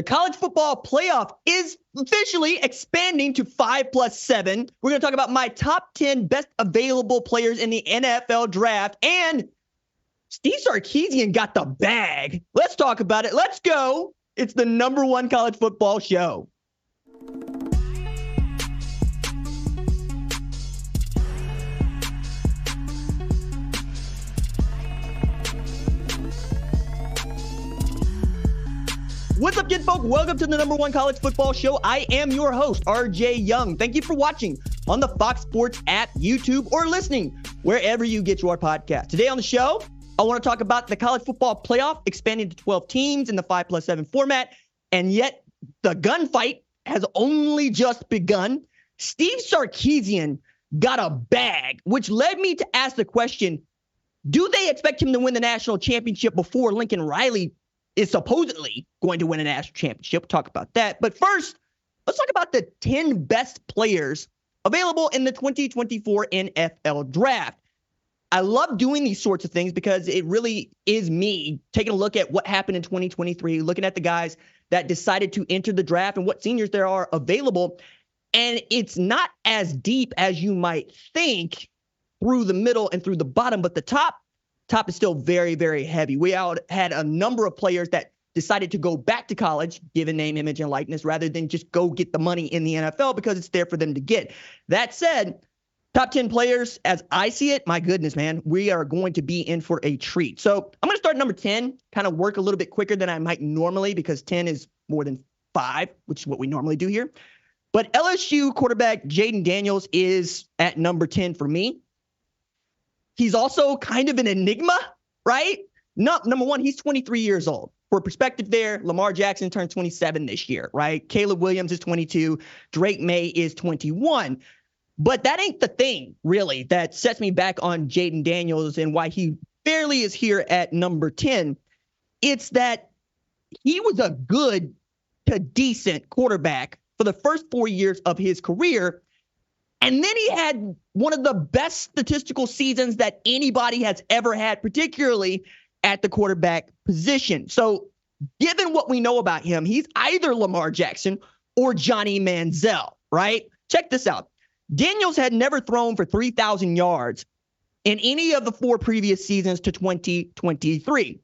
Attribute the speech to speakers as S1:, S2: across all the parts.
S1: The college football playoff is officially expanding to five plus seven. We're going to talk about my top 10 best available players in the NFL draft. And Steve Sarkisian got the bag. Let's talk about it. Let's go. It's the number one college football show. What's up, folk? Welcome to the number one college football show. I am your host, RJ Young. Thank you for watching on the Fox Sports app, YouTube, or listening wherever you get your podcast. Today on the show, I want to talk about the college football playoff expanding to 12 teams in the 5 plus 7 format. And yet, the gunfight has only just begun. Steve Sarkisian got a bag, which led me to ask the question do they expect him to win the national championship before Lincoln Riley is supposedly going to win a national championship. We'll talk about that. But first, let's talk about the 10 best players available in the 2024 NFL draft. I love doing these sorts of things because it really is me taking a look at what happened in 2023, looking at the guys that decided to enter the draft and what seniors there are available. And it's not as deep as you might think through the middle and through the bottom, but the top top is still very, very heavy. We out had a number of players that decided to go back to college, given name, image, and likeness, rather than just go get the money in the NFL because it's there for them to get. That said, top 10 players, as I see it, my goodness, man, we are going to be in for a treat. So I'm going to start number 10, kind of work a little bit quicker than I might normally because 10 is more than five, which is what we normally do here. But LSU quarterback Jayden Daniels is at number 10 for me. He's also kind of an enigma, right? Number one, he's 23 years old. For perspective there, Lamar Jackson turned 27 this year, right? Caleb Williams is 22. Drake Maye is 21. But that ain't the thing, really, that sets me back on Jayden Daniels and why he barely is here at number 10. It's that he was a good to decent quarterback for the first four years of his career. And then he had one of the best statistical seasons that anybody has ever had, particularly at the quarterback position. So, given what we know about him, he's either Lamar Jackson or Johnny Manziel, right? Check this out. Daniels had never thrown for 3,000 yards in any of the four previous seasons to 2023.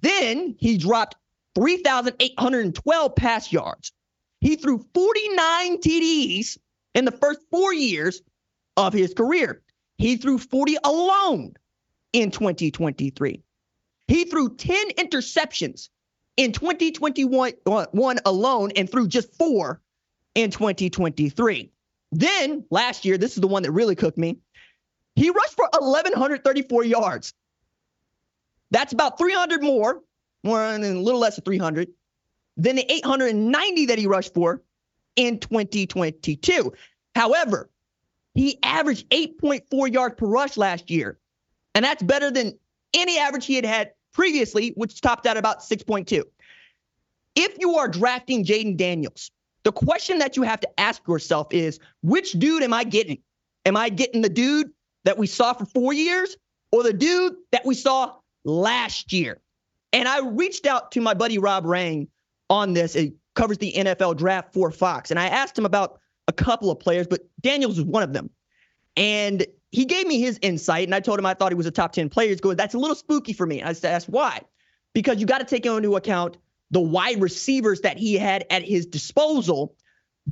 S1: Then he dropped 3,812 pass yards. He threw 49 TDs in the first four years of his career. He threw 40 alone in 2023. He threw 10 interceptions in 2021 uh, one alone and threw just four in 2023. Then last year, this is the one that really cooked me. He rushed for 1,134 yards. That's about 300 more, more and a little less than 300, than the 890 that he rushed for in 2022. However, he averaged 8.4 yards per rush last year, and that's better than any average he had had previously, which topped out about 6.2. If you are drafting Jayden Daniels, the question that you have to ask yourself is which dude am I getting? Am I getting the dude that we saw for four years or the dude that we saw last year? And I reached out to my buddy Rob Rang on this. Covers the NFL draft for Fox. And I asked him about a couple of players, but Daniels was one of them. And he gave me his insight, and I told him I thought he was a top 10 player. He's going, that's a little spooky for me. I asked why. Because you got to take into account the wide receivers that he had at his disposal,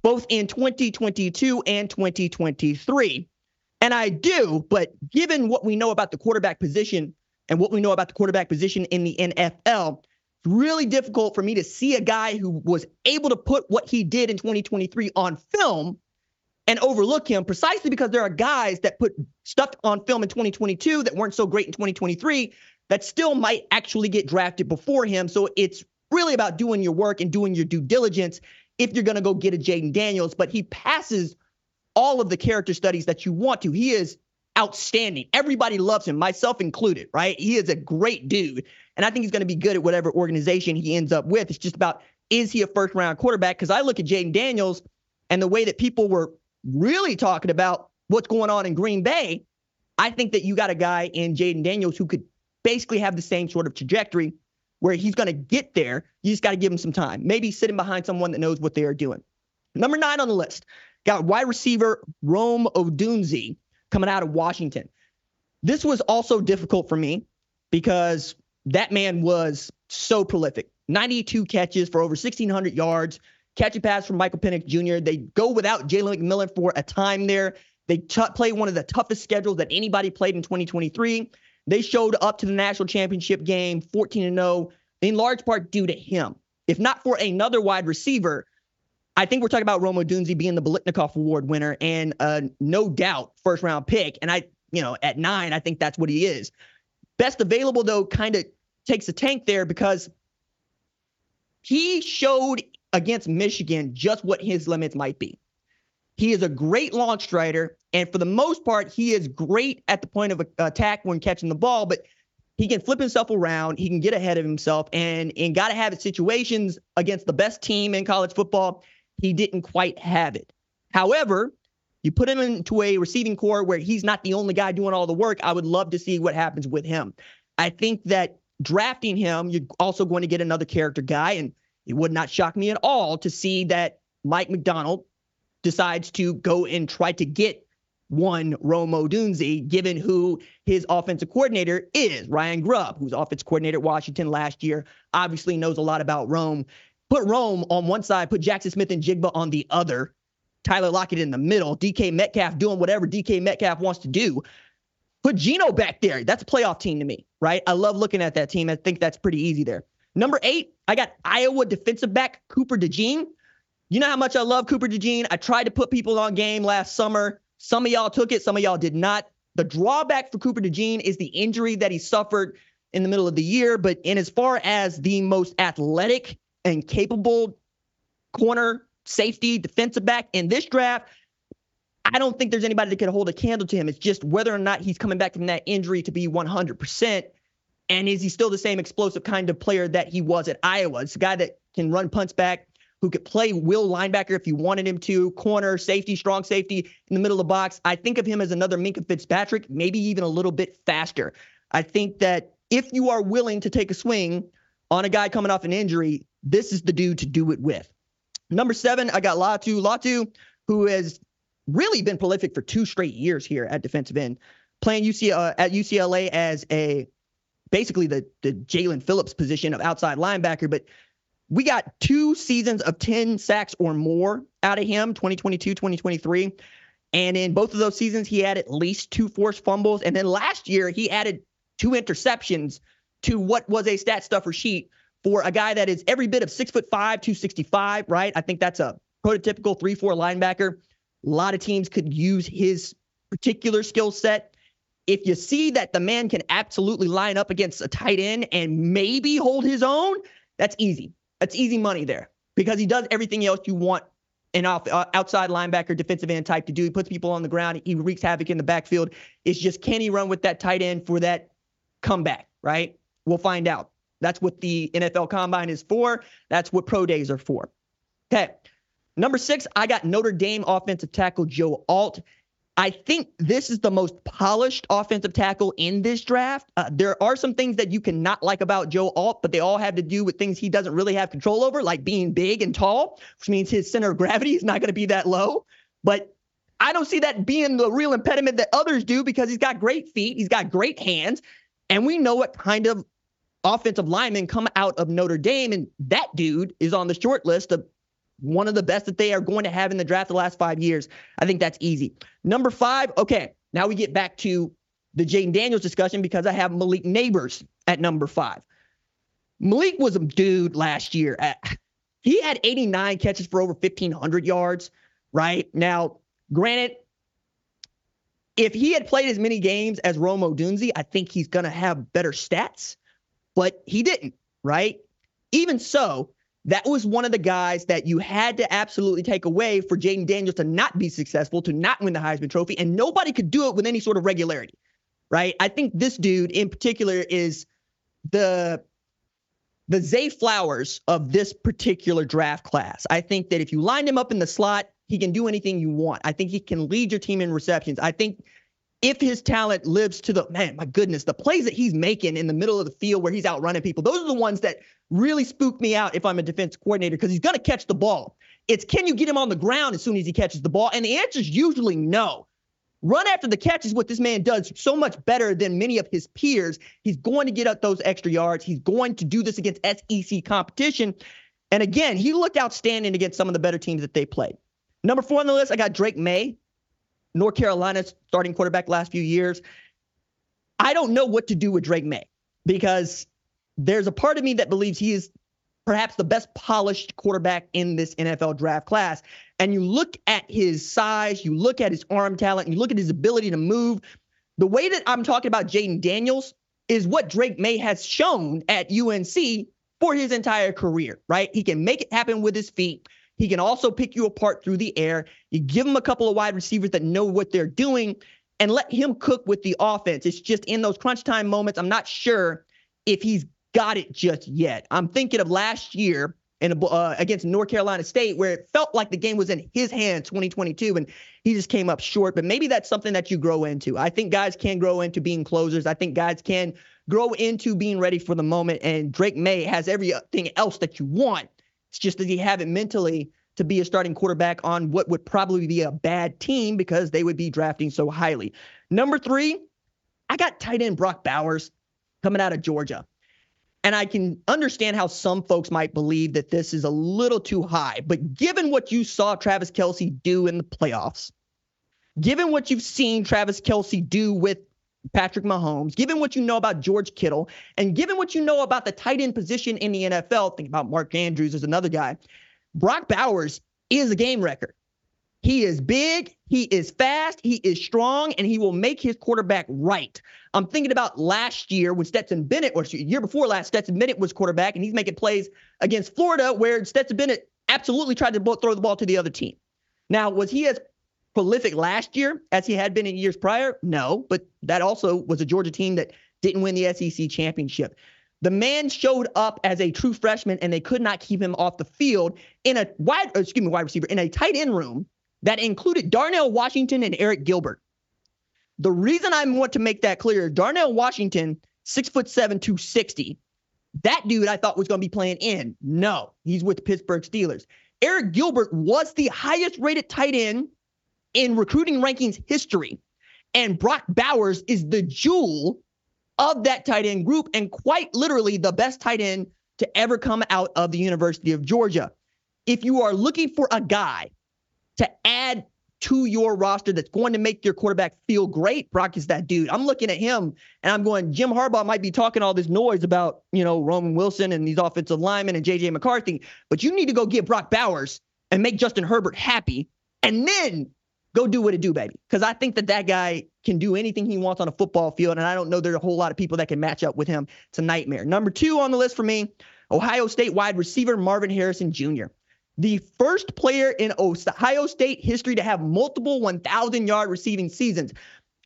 S1: both in 2022 and 2023. And I do, but given what we know about the quarterback position and what we know about the quarterback position in the NFL, really difficult for me to see a guy who was able to put what he did in 2023 on film and overlook him precisely because there are guys that put stuff on film in 2022 that weren't so great in 2023 that still might actually get drafted before him. So it's really about doing your work and doing your due diligence if you're going to go get a Jayden Daniels, but he passes all of the character studies that you want to. He is outstanding. Everybody loves him, myself included, right? He is a great dude. And I think he's going to be good at whatever organization he ends up with. It's just about is he a first round quarterback? Because I look at Jayden Daniels and the way that people were really talking about what's going on in Green Bay. I think that you got a guy in Jayden Daniels who could basically have the same sort of trajectory where he's going to get there. You just got to give him some time. Maybe sitting behind someone that knows what they are doing. Number nine on the list got wide receiver Rome Odunze coming out of Washington. This was also difficult for me because that man was so prolific. 92 catches for over 1,600 yards, catch a pass from Michael Penix Jr. They go without Jalen McMillan for a time there. They t- play one of the toughest schedules that anybody played in 2023. They showed up to the national championship game 14 0, in large part due to him. If not for another wide receiver, I think we're talking about Rome Odunze being the Biletnikoff Award winner and uh, no doubt first round pick. And I, you know, at nine, I think that's what he is. Best available, though, kind of takes a tank there because he showed against Michigan just what his limits might be. He is a great launch strider, and for the most part, he is great at the point of attack when catching the ball, but he can flip himself around, he can get ahead of himself, and in got to have it situations against the best team in college football, he didn't quite have it. However, you put him into a receiving corps where he's not the only guy doing all the work. I would love to see what happens with him. I think that drafting him, you're also going to get another character guy, and it would not shock me at all to see that Mike Macdonald decides to go and try to get one Rome Odunze, given who his offensive coordinator is, Ryan Grubb, who's offensive coordinator at Washington last year, obviously knows a lot about Rome. Put Rome on one side, put Jackson Smith-Njigba on the other, Tyler Lockett in the middle, DK Metcalf doing whatever DK Metcalf wants to do. Put Geno back there. That's a playoff team to me, right? I love looking at that team. I think that's pretty easy there. Number eight, I got Iowa defensive back Cooper DeJean. You know how much I love Cooper DeJean. I tried to put people on game last summer. Some of y'all took it, some of y'all did not. The drawback for Cooper DeJean is the injury that he suffered in the middle of the year. But in as far as the most athletic and capable corner, safety, defensive back in this draft, I don't think there's anybody that could hold a candle to him. It's just whether or not he's coming back from that injury to be 100%. And is he still the same explosive kind of player that he was at Iowa? It's a guy that can run punts back, who could play will linebacker if you wanted him to, corner, safety, strong safety in the middle of the box. I think of him as another Minkah Fitzpatrick, maybe even a little bit faster. I think that if you are willing to take a swing on a guy coming off an injury, this is the dude to do it with. Number seven, I got Latu. Latu, who has really been prolific for two straight years here at defensive end, playing UC, uh, at UCLA as a basically the the Jaelan Phillips position of outside linebacker, but we got two seasons of 10 sacks or more out of him 2022 2023 and in both of those seasons he had at least two forced fumbles and then last year he added two interceptions to what was a stat stuffer sheet for a guy that is every bit of six foot five 265 right i think that's a prototypical 3-4 linebacker a lot of teams could use his particular skill set if you see that the man can absolutely line up against a tight end and maybe hold his own that's easy that's easy money there because he does everything else you want an off, uh, outside linebacker, defensive end type to do. He puts people on the ground. He wreaks havoc in the backfield. It's just can he run with that tight end for that comeback, right? We'll find out. That's what the NFL Combine is for. That's what pro days are for. Okay. Number six, I got Notre Dame offensive tackle Joe Alt. I think this is the most polished offensive tackle in this draft. Uh, there are some things that you cannot like about Joe Alt, but they all have to do with things he doesn't really have control over, like being big and tall, which means his center of gravity is not going to be that low. But I don't see that being the real impediment that others do because he's got great feet, he's got great hands, and we know what kind of offensive linemen come out of Notre Dame, and that dude is on the short list of one of the best that they are going to have in the draft the last five years. I think that's easy. Number five, okay, now we get back to the Jayden Daniels discussion because I have Malik Nabers at number five. Malik was a dude last year. He had 89 catches for over 1,500 yards, right? Now, granted, if he had played as many games as Rome Odunze, I think he's going to have better stats, but he didn't, right? Even so, that was one of the guys that you had to absolutely take away for Jayden Daniels to not be successful, to not win the Heisman Trophy, and nobody could do it with any sort of regularity, right? I think this dude in particular is the the Zay Flowers of this particular draft class. I think that if you line him up in the slot, he can do anything you want. I think he can lead your team in receptions. I think if his talent lives to the man, my goodness, the plays that he's making in the middle of the field where he's outrunning people, those are the ones that really spook me out if I'm a defense coordinator because he's going to catch the ball. It's can you get him on the ground as soon as he catches the ball? And the answer is usually no. Run after the catch is what this man does so much better than many of his peers. He's going to get up those extra yards. He's going to do this against SEC competition. And again, he looked outstanding against some of the better teams that they played. Number four on the list, I got Drake Maye, North Carolina's starting quarterback last few years. I don't know what to do with Drake Maye because there's a part of me that believes he is perhaps the best polished quarterback in this NFL draft class. And you look at his size, you look at his arm talent, you look at his ability to move. The way that I'm talking about Jayden Daniels is what Drake Maye has shown at UNC for his entire career, right? He can make it happen with his feet. He can also pick you apart through the air. You give him a couple of wide receivers that know what they're doing and let him cook with the offense. It's just in those crunch time moments, I'm not sure if he's got it just yet. I'm thinking of last year in uh, against North Carolina State, where it felt like the game was in his hands 2022, and he just came up short. But maybe that's something that you grow into. I think guys can grow into being closers. I think guys can grow into being ready for the moment. And Drake Maye has everything else that you want. It's just that he have it mentally to be a starting quarterback on what would probably be a bad team because they would be drafting so highly. Number three, I got tight end Brock Bowers coming out of Georgia. And I can understand how some folks might believe that this is a little too high. But given what you saw Travis Kelce do in the playoffs, given what you've seen Travis Kelce do with Patrick Mahomes, given what you know about George Kittle, and given what you know about the tight end position in the NFL, think about Mark Andrews as another guy. Brock Bowers is a game record. He is big, he is fast, he is strong, and he will make his quarterback right. I'm thinking about last year when Stetson Bennett, or year before last, Stetson Bennett was quarterback, and he's making plays against Florida where Stetson Bennett absolutely tried to throw the ball to the other team. Now, was he as prolific last year as he had been in years prior? No, but that also was a Georgia team that didn't win the SEC championship. The man showed up as a true freshman, and they could not keep him off the field in a wide, excuse me, wide receiver in a tight end room that included Darnell Washington and Arik Gilbert. The reason I want to make that clear, Darnell Washington, six foot seven, 260. That dude I thought was going to be playing in. No, he's with the Pittsburgh Steelers. Arik Gilbert was the highest rated tight end in recruiting rankings history. And Brock Bowers is the jewel of that tight end group and quite literally the best tight end to ever come out of the University of Georgia. If you are looking for a guy to add to your roster that's going to make your quarterback feel great, Brock is that dude. I'm looking at him and I'm going, Jim Harbaugh might be talking all this noise about, you know, Roman Wilson and these offensive linemen and JJ McCarthy, but you need to go get Brock Bowers and make Justin Herbert happy and then go do what it do, baby. Because I think that that guy can do anything he wants on a football field. And I don't know there's a whole lot of people that can match up with him. It's a nightmare. Number two on the list for me, Ohio State wide receiver Marvin Harrison Jr the first player in Ohio State history to have multiple 1,000 yard receiving seasons.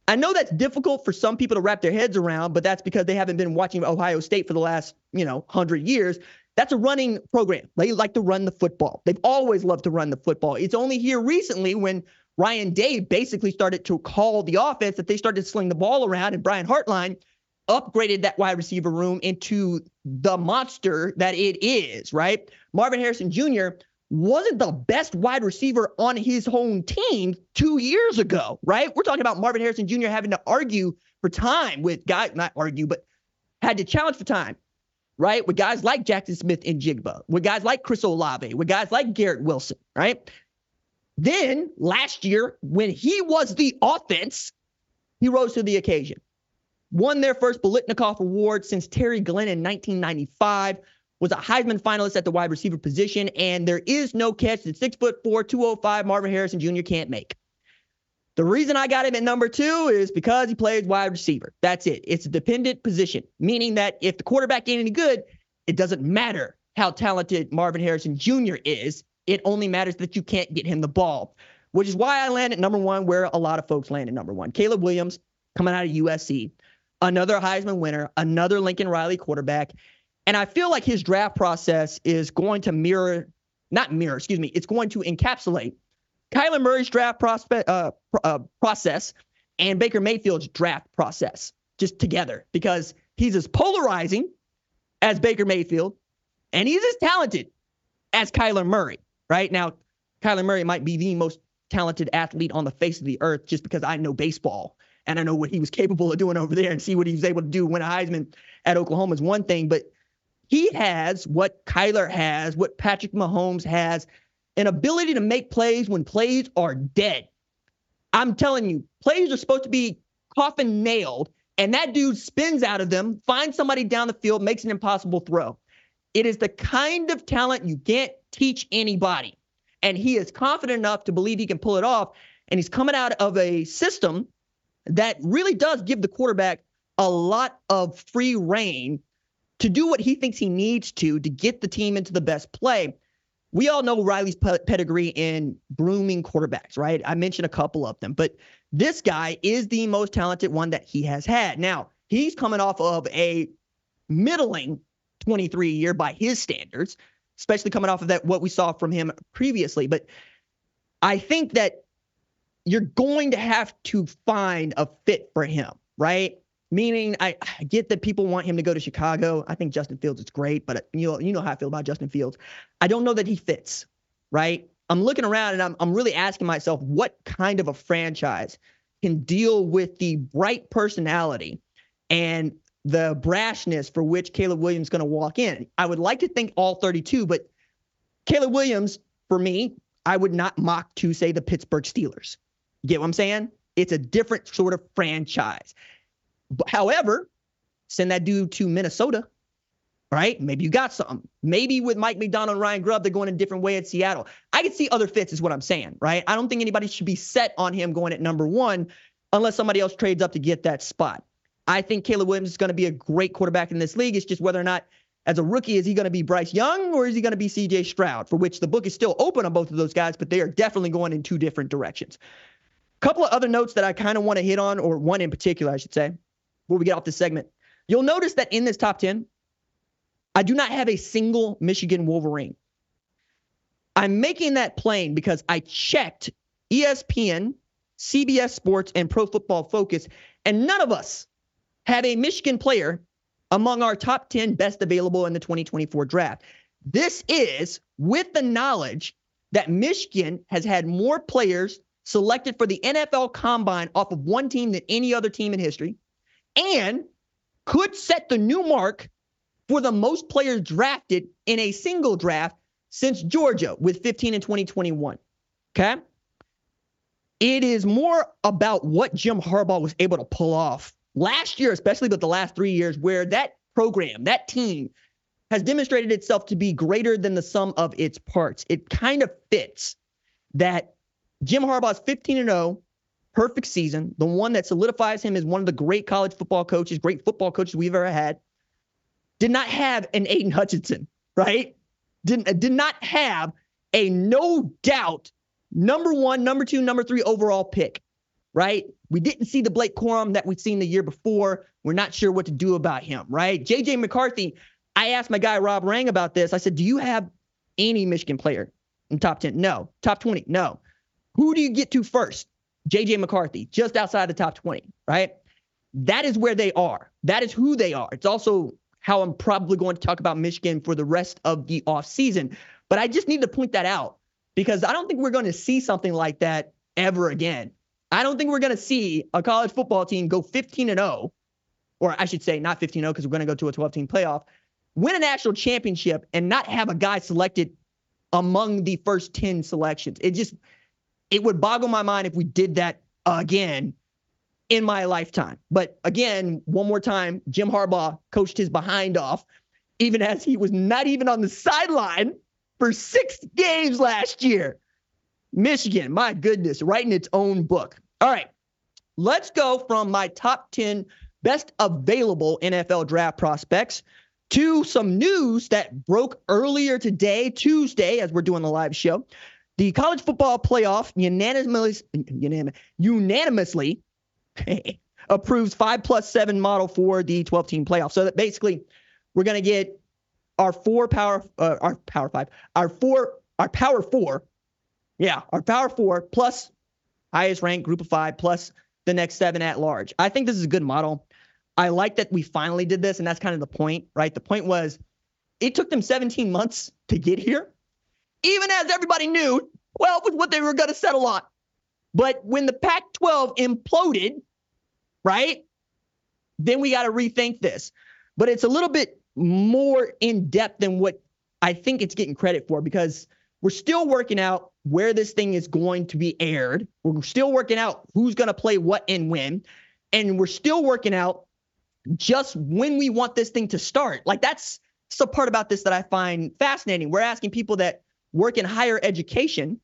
S1: I know that's difficult for some people to wrap their heads around, but that's because they haven't been watching Ohio State for the last, you know, 100 years. That's a running program. They like to run the football. They've always loved to run the football. It's only here recently when Ryan Day basically started to call the offense that they started to sling the ball around, and Brian Hartline upgraded that wide receiver room into the monster that it is, right? Marvin Harrison Jr wasn't the best wide receiver on his home team two years ago, right? We're talking about Marvin Harrison Jr. having to argue for time with guys, not argue, but had to challenge for time, right? With guys like Jackson Smith-Njigba, with guys like Chris Olave, with guys like Garrett Wilson, right? Then last year, when he was the offense, he rose to the occasion. Won their first Biletnikoff Award since Terry Glenn in 1995 was a Heisman finalist at the wide receiver position, and there is no catch that six foot four, 205 Marvin Harrison Jr. can't make. The reason I got him at number two is because he plays wide receiver. That's it. It's a dependent position, meaning that if the quarterback ain't any good, it doesn't matter how talented Marvin Harrison Jr. is. It only matters that you can't get him the ball, which is why I land at number one where a lot of folks land at number one. Caleb Williams coming out of USC, another Heisman winner, another Lincoln Riley quarterback. And I feel like his draft process is going to mirror, not mirror, excuse me, it's going to encapsulate Kyler Murray's draft prospect, uh, uh, process and Baker Mayfield's draft process just together because he's as polarizing as Baker Mayfield and he's as talented as Kyler Murray, right? Now, Kyler Murray might be the most talented athlete on the face of the earth just because I know baseball and I know what he was capable of doing over there and see what he was able to do win a Heisman at Oklahoma is one thing, but he has what Kyler has, what Patrick Mahomes has, an ability to make plays when plays are dead. I'm telling you, plays are supposed to be coffin nailed, and that dude spins out of them, finds somebody down the field, makes an impossible throw. It is the kind of talent you can't teach anybody. And he is confident enough to believe he can pull it off. And he's coming out of a system that really does give the quarterback a lot of free reign to do what he thinks he needs to to get the team into the best play. We all know Riley's pedigree in grooming quarterbacks, right? I mentioned a couple of them, but this guy is the most talented one that he has had. Now, he's coming off of a middling 23 year by his standards, especially coming off of that what we saw from him previously. But I think that you're going to have to find a fit for him, right? Meaning, I, I, get that people want him to go to Chicago. I think Justin Fields is great, but you know, you know how I feel about Justin Fields. I don't know that he fits, right? I'm looking around and I'm, I'm really asking myself what kind of a franchise can deal with the bright personality and the brashness for which Caleb Williams is going to walk in. I would like to think all 32, but Caleb Williams, for me, I would not mock to say the Pittsburgh Steelers. Get what I'm saying? It's a different sort of franchise. But, however, send that dude to Minnesota, right? Maybe you got something. Maybe with Mike Macdonald and Ryan Grubb, they're going a different way at Seattle. I could see other fits, is what I'm saying, right? I don't think anybody should be set on him going at number one unless somebody else trades up to get that spot. I think Caleb Williams is going to be a great quarterback in this league. It's just whether or not, as a rookie, is he going to be Bryce Young or is he going to be CJ Stroud, for which the book is still open on both of those guys, but they are definitely going in two different directions. A couple of other notes that I kind of want to hit on, or one in particular, I should say, before we get off this segment. You'll notice that in this top 10, I do not have a single Michigan Wolverine. I'm making that plain because I checked ESPN, CBS Sports, and Pro Football Focus, and none of us have a Michigan player among our top 10 best available in the 2024 draft. This is with the knowledge that Michigan has had more players selected for the NFL combine off of one team than any other team in history and could set the new mark for the most players drafted in a single draft since Georgia with 15 in 2021. Okay? It is more about what Jim Harbaugh was able to pull off last year, especially but the last three years, where that program, that team, has demonstrated itself to be greater than the sum of its parts. It kind of fits that Jim Harbaugh's 15 and 0, perfect season, the one that solidifies him as one of the great college football coaches, great football coaches we've ever had, did not have an Aidan Hutchinson, right? Didn't uh, did not have a no doubt number one, number two, number three overall pick right? We didn't see the Blake Corum that we'd seen the year before. We're not sure what to do about him, right? JJ McCarthy, I asked my guy Rob Rang about this. I said, Do you have any Michigan player in top 10? No. Top 20? No. Who do you get to first? JJ McCarthy, just outside the top 20, right? That is where they are. That is who they are. It's also how I'm probably going to talk about Michigan for the rest of the offseason. But I just need to point that out because I don't think we're going to see something like that ever again. I don't think we're going to see a college football team go 15 and 0, or I should say not 15 0 because we're going to go to a 12 team playoff, win a national championship and not have a guy selected among the first 10 selections. It just, it would boggle my mind if we did that again in my lifetime. But again, one more time, Jim Harbaugh coached his behind off, even as he was not even on the sideline for six games last year. Michigan, my goodness, writing its own book. All right. Let's go from my top 10 best available NFL draft prospects to some news that broke earlier today, Tuesday, as we're doing the live show. The college football playoff unanimously, unanimously approves five plus seven model for the 12 team playoff. So that basically we're going to get our four power, uh, our power five, our four, our power four. Yeah, our power four plus highest ranked group of five plus the next seven at large. I think this is a good model. I like that we finally did this, and that's kind of the point, right? The point was it took them 17 months to get here, even as everybody knew, well, it was what they were going to settle on. But when the Pac 12 imploded, right, then we got to rethink this. But it's a little bit more in depth than what I think it's getting credit for because we're still working out where this thing is going to be aired. We're still working out who's going to play what and when. And we're still working out just when we want this thing to start. Like that's the part about this that I find fascinating. We're asking people that work in higher education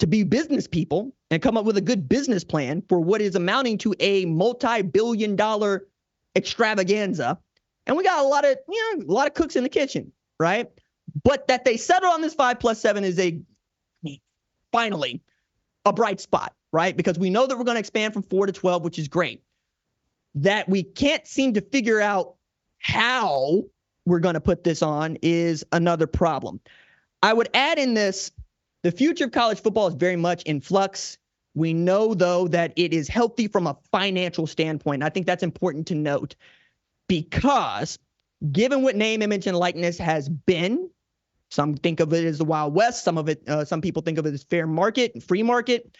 S1: to be business people and come up with a good business plan for what is amounting to a multi-billion dollar extravaganza. And we got a lot of, you know, a lot of cooks in the kitchen, right? But that they settled on this five plus seven is a finally a bright spot, right? Because we know that we're going to expand from four to 12, which is great that we can't seem to figure out how we're going to put this on is another problem. I would add in this the future of college football is very much in flux. We know, though, that it is healthy from a financial standpoint. I think that's important to note because given what name, image, and likeness has been, some think of it as the Wild West, some of it, uh, some people think of it as fair market and free market.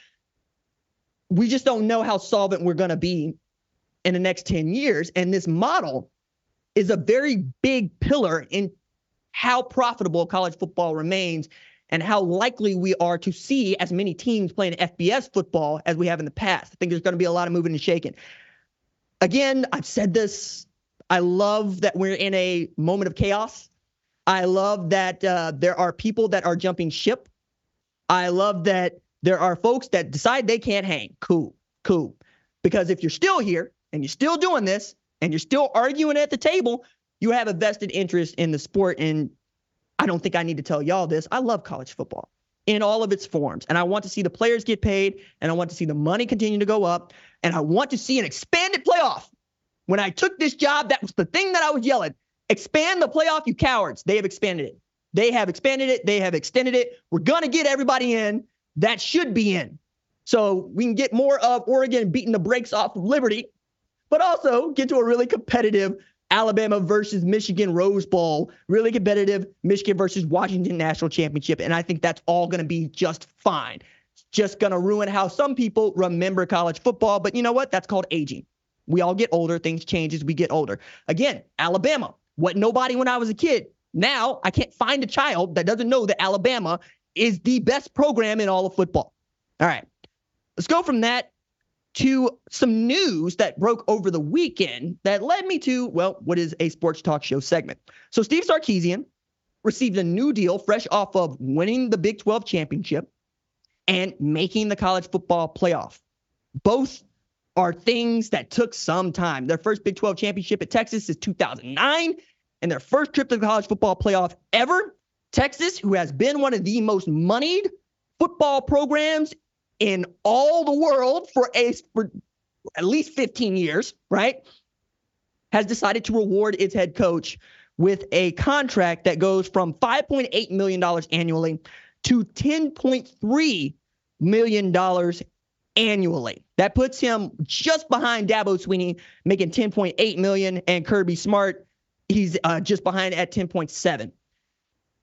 S1: We just don't know how solvent we're going to be in the next 10 years. And this model is a very big pillar in how profitable college football remains and how likely we are to see as many teams playing FBS football as we have in the past. I think there's going to be a lot of moving and shaking. Again, I've said this. I love that we're in a moment of chaos. I love that uh, there are people that are jumping ship. I love that there are folks that decide they can't hang. Cool, cool. Because if you're still here, and you're still doing this and you're still arguing at the table, you have a vested interest in the sport. And I don't think I need to tell y'all this. I love college football in all of its forms. And I want to see the players get paid and I want to see the money continue to go up. And I want to see an expanded playoff. When I took this job, that was the thing that I was yelling expand the playoff, you cowards. They have expanded it. They have expanded it. They have extended it. We're going to get everybody in that should be in. So we can get more of Oregon beating the brakes off of Liberty but also get to a really competitive Alabama versus Michigan Rose Bowl, really competitive Michigan versus Washington National Championship. And I think that's all going to be just fine. It's just going to ruin how some people remember college football. But you know what? That's called aging. We all get older. Things change as we get older. Again, Alabama, what nobody when I was a kid. Now I can't find a child that doesn't know that Alabama is the best program in all of football. All right. Let's go from that to some news that broke over the weekend that led me to, well, what is a sports talk show segment. So Steve Sarkisian received a new deal fresh off of winning the Big 12 championship and making the college football playoff. Both are things that took some time. Their first Big 12 championship at Texas is 2009, and their first trip to the college football playoff ever. Texas, who has been one of the most moneyed football programs in all the world for a for at least 15 years, right? Has decided to reward its head coach with a contract that goes from 5.8 million dollars annually to 10.3 million dollars annually. That puts him just behind Dabo Swinney, making 10.8 million, and Kirby Smart, he's uh, just behind at 10.7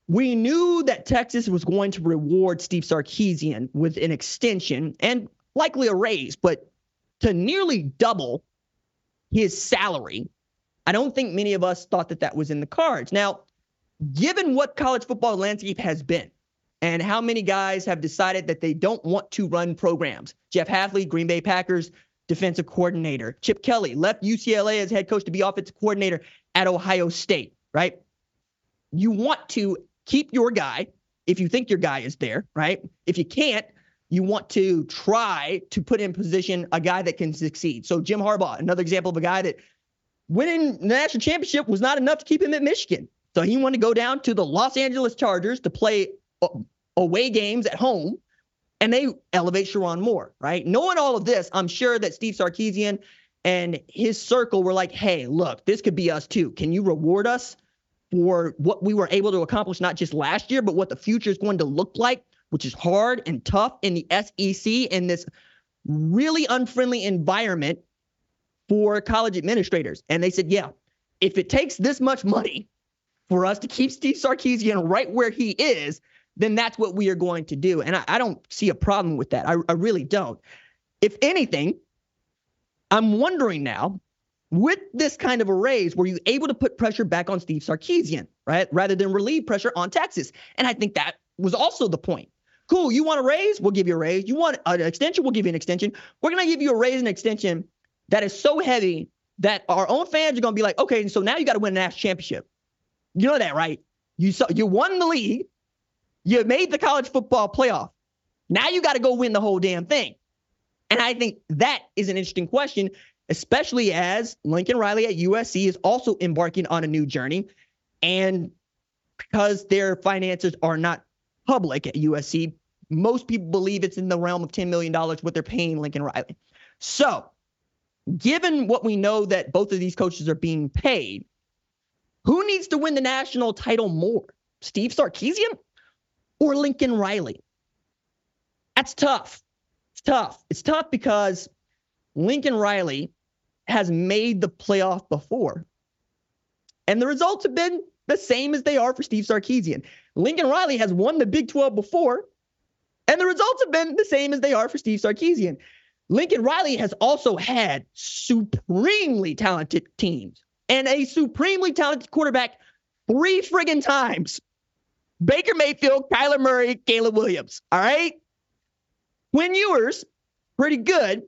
S1: we knew that Texas was going to reward Steve Sarkisian with an extension and likely a raise, but to nearly double his salary, I don't think many of us thought that that was in the cards. Now, given what college football landscape has been and how many guys have decided that they don't want to run programs, Jeff Hafley, Green Bay Packers defensive coordinator, Chip Kelly left UCLA as head coach to be offensive coordinator at Ohio State, right? You want to keep your guy if you think your guy is there, right? If you can't, you want to try to put in position a guy that can succeed. So Jim Harbaugh, another example of a guy that winning the national championship was not enough to keep him at Michigan. So he wanted to go down to the Los Angeles Chargers to play uh, away games at home, and they elevate Sherrone Moore, right? Knowing all of this, I'm sure that Steve Sarkisian and his circle were like, hey, look, this could be us too. Can you reward us for what we were able to accomplish, not just last year, but what the future is going to look like, which is hard and tough in the SEC in this really unfriendly environment for college administrators. And they said, yeah, if it takes this much money for us to keep Steve Sarkisian right where he is, then that's what we are going to do. And I, I don't see a problem with that. I, I really don't. If anything, I'm wondering now, with this kind of a raise, were you able to put pressure back on Steve Sarkisian, right? Rather than relieve pressure on Texas. And I think that was also the point. Cool, you want a raise? We'll give you a raise. You want an extension? We'll give you an extension. We're going to give you a raise and extension that is so heavy that our own fans are going to be like, okay, so now you got to win a national championship. You know that, right? You saw, you won the league. You made the college football playoff. Now you got to go win the whole damn thing. And I think that is an interesting question, especially as Lincoln Riley at USC is also embarking on a new journey. And because their finances are not public at USC, most people believe it's in the realm of $10 million what they're paying Lincoln Riley. So given what we know that both of these coaches are being paid, who needs to win the national title more? Steve Sarkisian or Lincoln Riley? That's tough. It's tough. It's tough because Lincoln Riley has made the playoff before. And the results have been the same as they are for Steve Sarkisian. Lincoln Riley has won the Big 12 before, and the results have been the same as they are for Steve Sarkisian. Lincoln Riley has also had supremely talented teams and a supremely talented quarterback three friggin' times. Baker Mayfield, Kyler Murray, Caleb Williams. All right. Quinn Ewers, pretty good.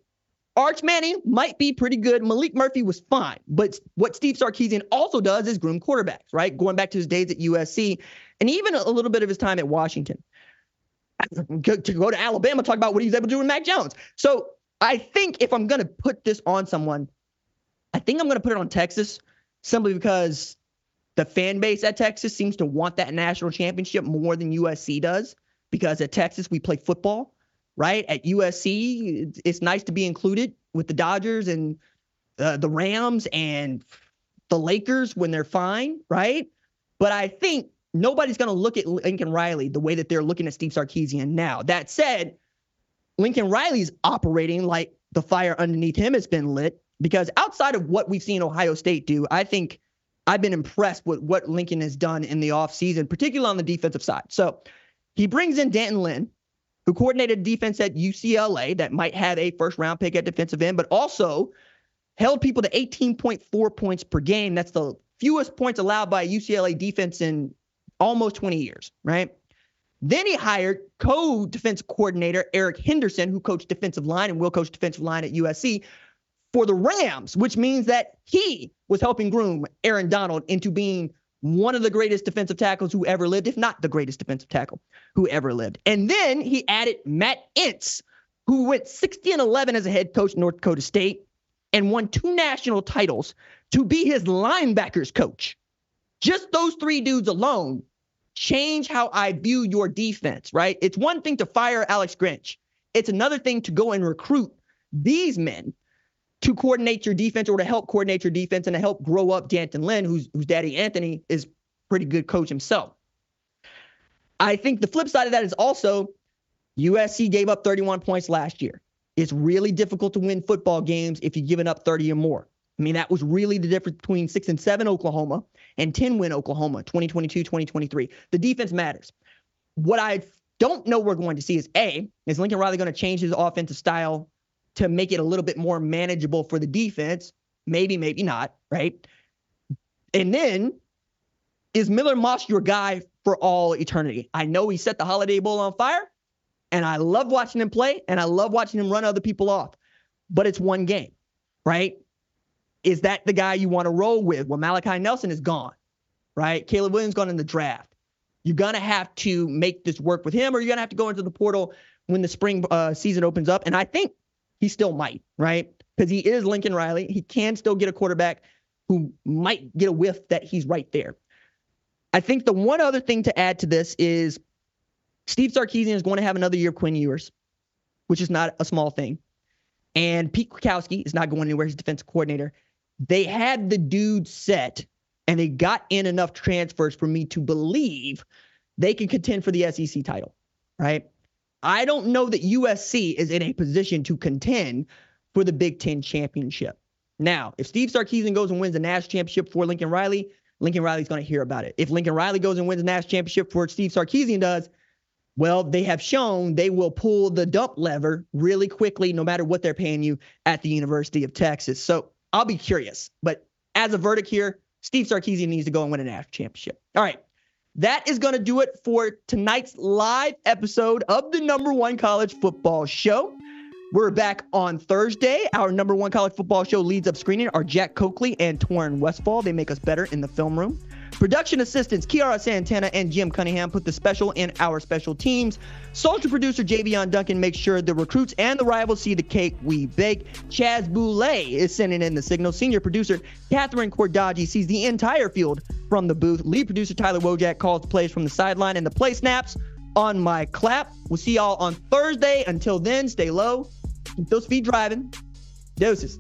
S1: Arch Manning might be pretty good. Maalik Murphy was fine. But what Steve Sarkisian also does is groom quarterbacks, right? Going back to his days at USC and even a little bit of his time at Washington. To go to Alabama, talk about what he's able to do with Mac Jones. So I think if I'm going to put this on someone, I think I'm going to put it on Texas simply because the fan base at Texas seems to want that national championship more than USC does because at Texas we play football, right? At USC it's nice to be included with the Dodgers and uh, the Rams and the Lakers when they're fine, right? But I think nobody's going to look at Lincoln Riley the way that they're looking at Steve Sarkisian now. That said, Lincoln Riley's operating like the fire underneath him has been lit because outside of what we've seen Ohio State do, I think I've been impressed with what Lincoln has done in the offseason, particularly on the defensive side. So he brings in D'Anton Lynn, who coordinated defense at UCLA that might have a first round pick at defensive end, but also held people to 18.4 points per game. That's the fewest points allowed by UCLA defense in almost 20 years, right? Then he hired co defense coordinator Eric Henderson, who coached defensive line and will coach defensive line at USC for the Rams, which means that he was helping groom Aaron Donald into being one of the greatest defensive tackles who ever lived, if not the greatest defensive tackle who ever lived. And then he added Matt Entz, who went 60 and 11 as a head coach at North Dakota State and won two national titles to be his linebackers coach. Just those three dudes alone change how I view your defense, right? It's one thing to fire Alex Grinch. It's another thing to go and recruit these men to coordinate your defense or to help coordinate your defense and to help grow up D'Anton Lynn, whose whose daddy Anthony is pretty good coach himself. I think the flip side of that is also USC gave up 31 points last year. It's really difficult to win football games if you're giving up 30 or more. I mean, that was really the difference between six and seven Oklahoma and 10 win Oklahoma 2022, 2023. The defense matters. What I don't know we're going to see is A, is Lincoln Riley going to change his offensive style to make it a little bit more manageable for the defense? Maybe, maybe not, right? And then is Miller Moss your guy for all eternity? I know he set the Holiday Bowl on fire, and I love watching him play, and I love watching him run other people off, but it's one game, right? Is that the guy you want to roll with? Well, Malachi Nelson is gone, right? Caleb Williams gone in the draft. You're gonna have to make this work with him, or you're gonna have to go into the portal when the spring uh, season opens up. And I think he still might, right? Because he is Lincoln Riley. He can still get a quarterback who might get a whiff that he's right there. I think the one other thing to add to this is Steve Sarkisian is going to have another year of Quinn Ewers, which is not a small thing. And Pete Kwiatkowski is not going anywhere. He's defensive coordinator. They had the dude set and they got in enough transfers for me to believe they can contend for the SEC title, right? I don't know that USC is in a position to contend for the Big Ten championship. Now, if Steve Sarkisian goes and wins the national championship for Lincoln Riley, Lincoln Riley's going to hear about it. If Lincoln Riley goes and wins the national championship for Steve Sarkisian does, well, they have shown they will pull the dump lever really quickly, no matter what they're paying you at the University of Texas. So I'll be curious. But as a verdict here, Steve Sarkisian needs to go and win a national championship. All right. That is going to do it for tonight's live episode of the number one college football show. We're back on Thursday. Our number one college football show leads up screening are Jack Coakley and Torrin Westfall. They make us better in the film room. Production assistants Kiara Santana and Jim Cunningham put the special in our special teams. Social producer Javion Duncan makes sure the recruits and the rivals see the cake we bake. Chaz Boulay is sending in the signal. Senior producer Catherine Cordaji sees the entire field from the booth. Lead producer Tyler Wojak calls the plays from the sideline and the play snaps on my clap. We'll see y'all on Thursday. Until then, stay low, keep those feet driving. Doses.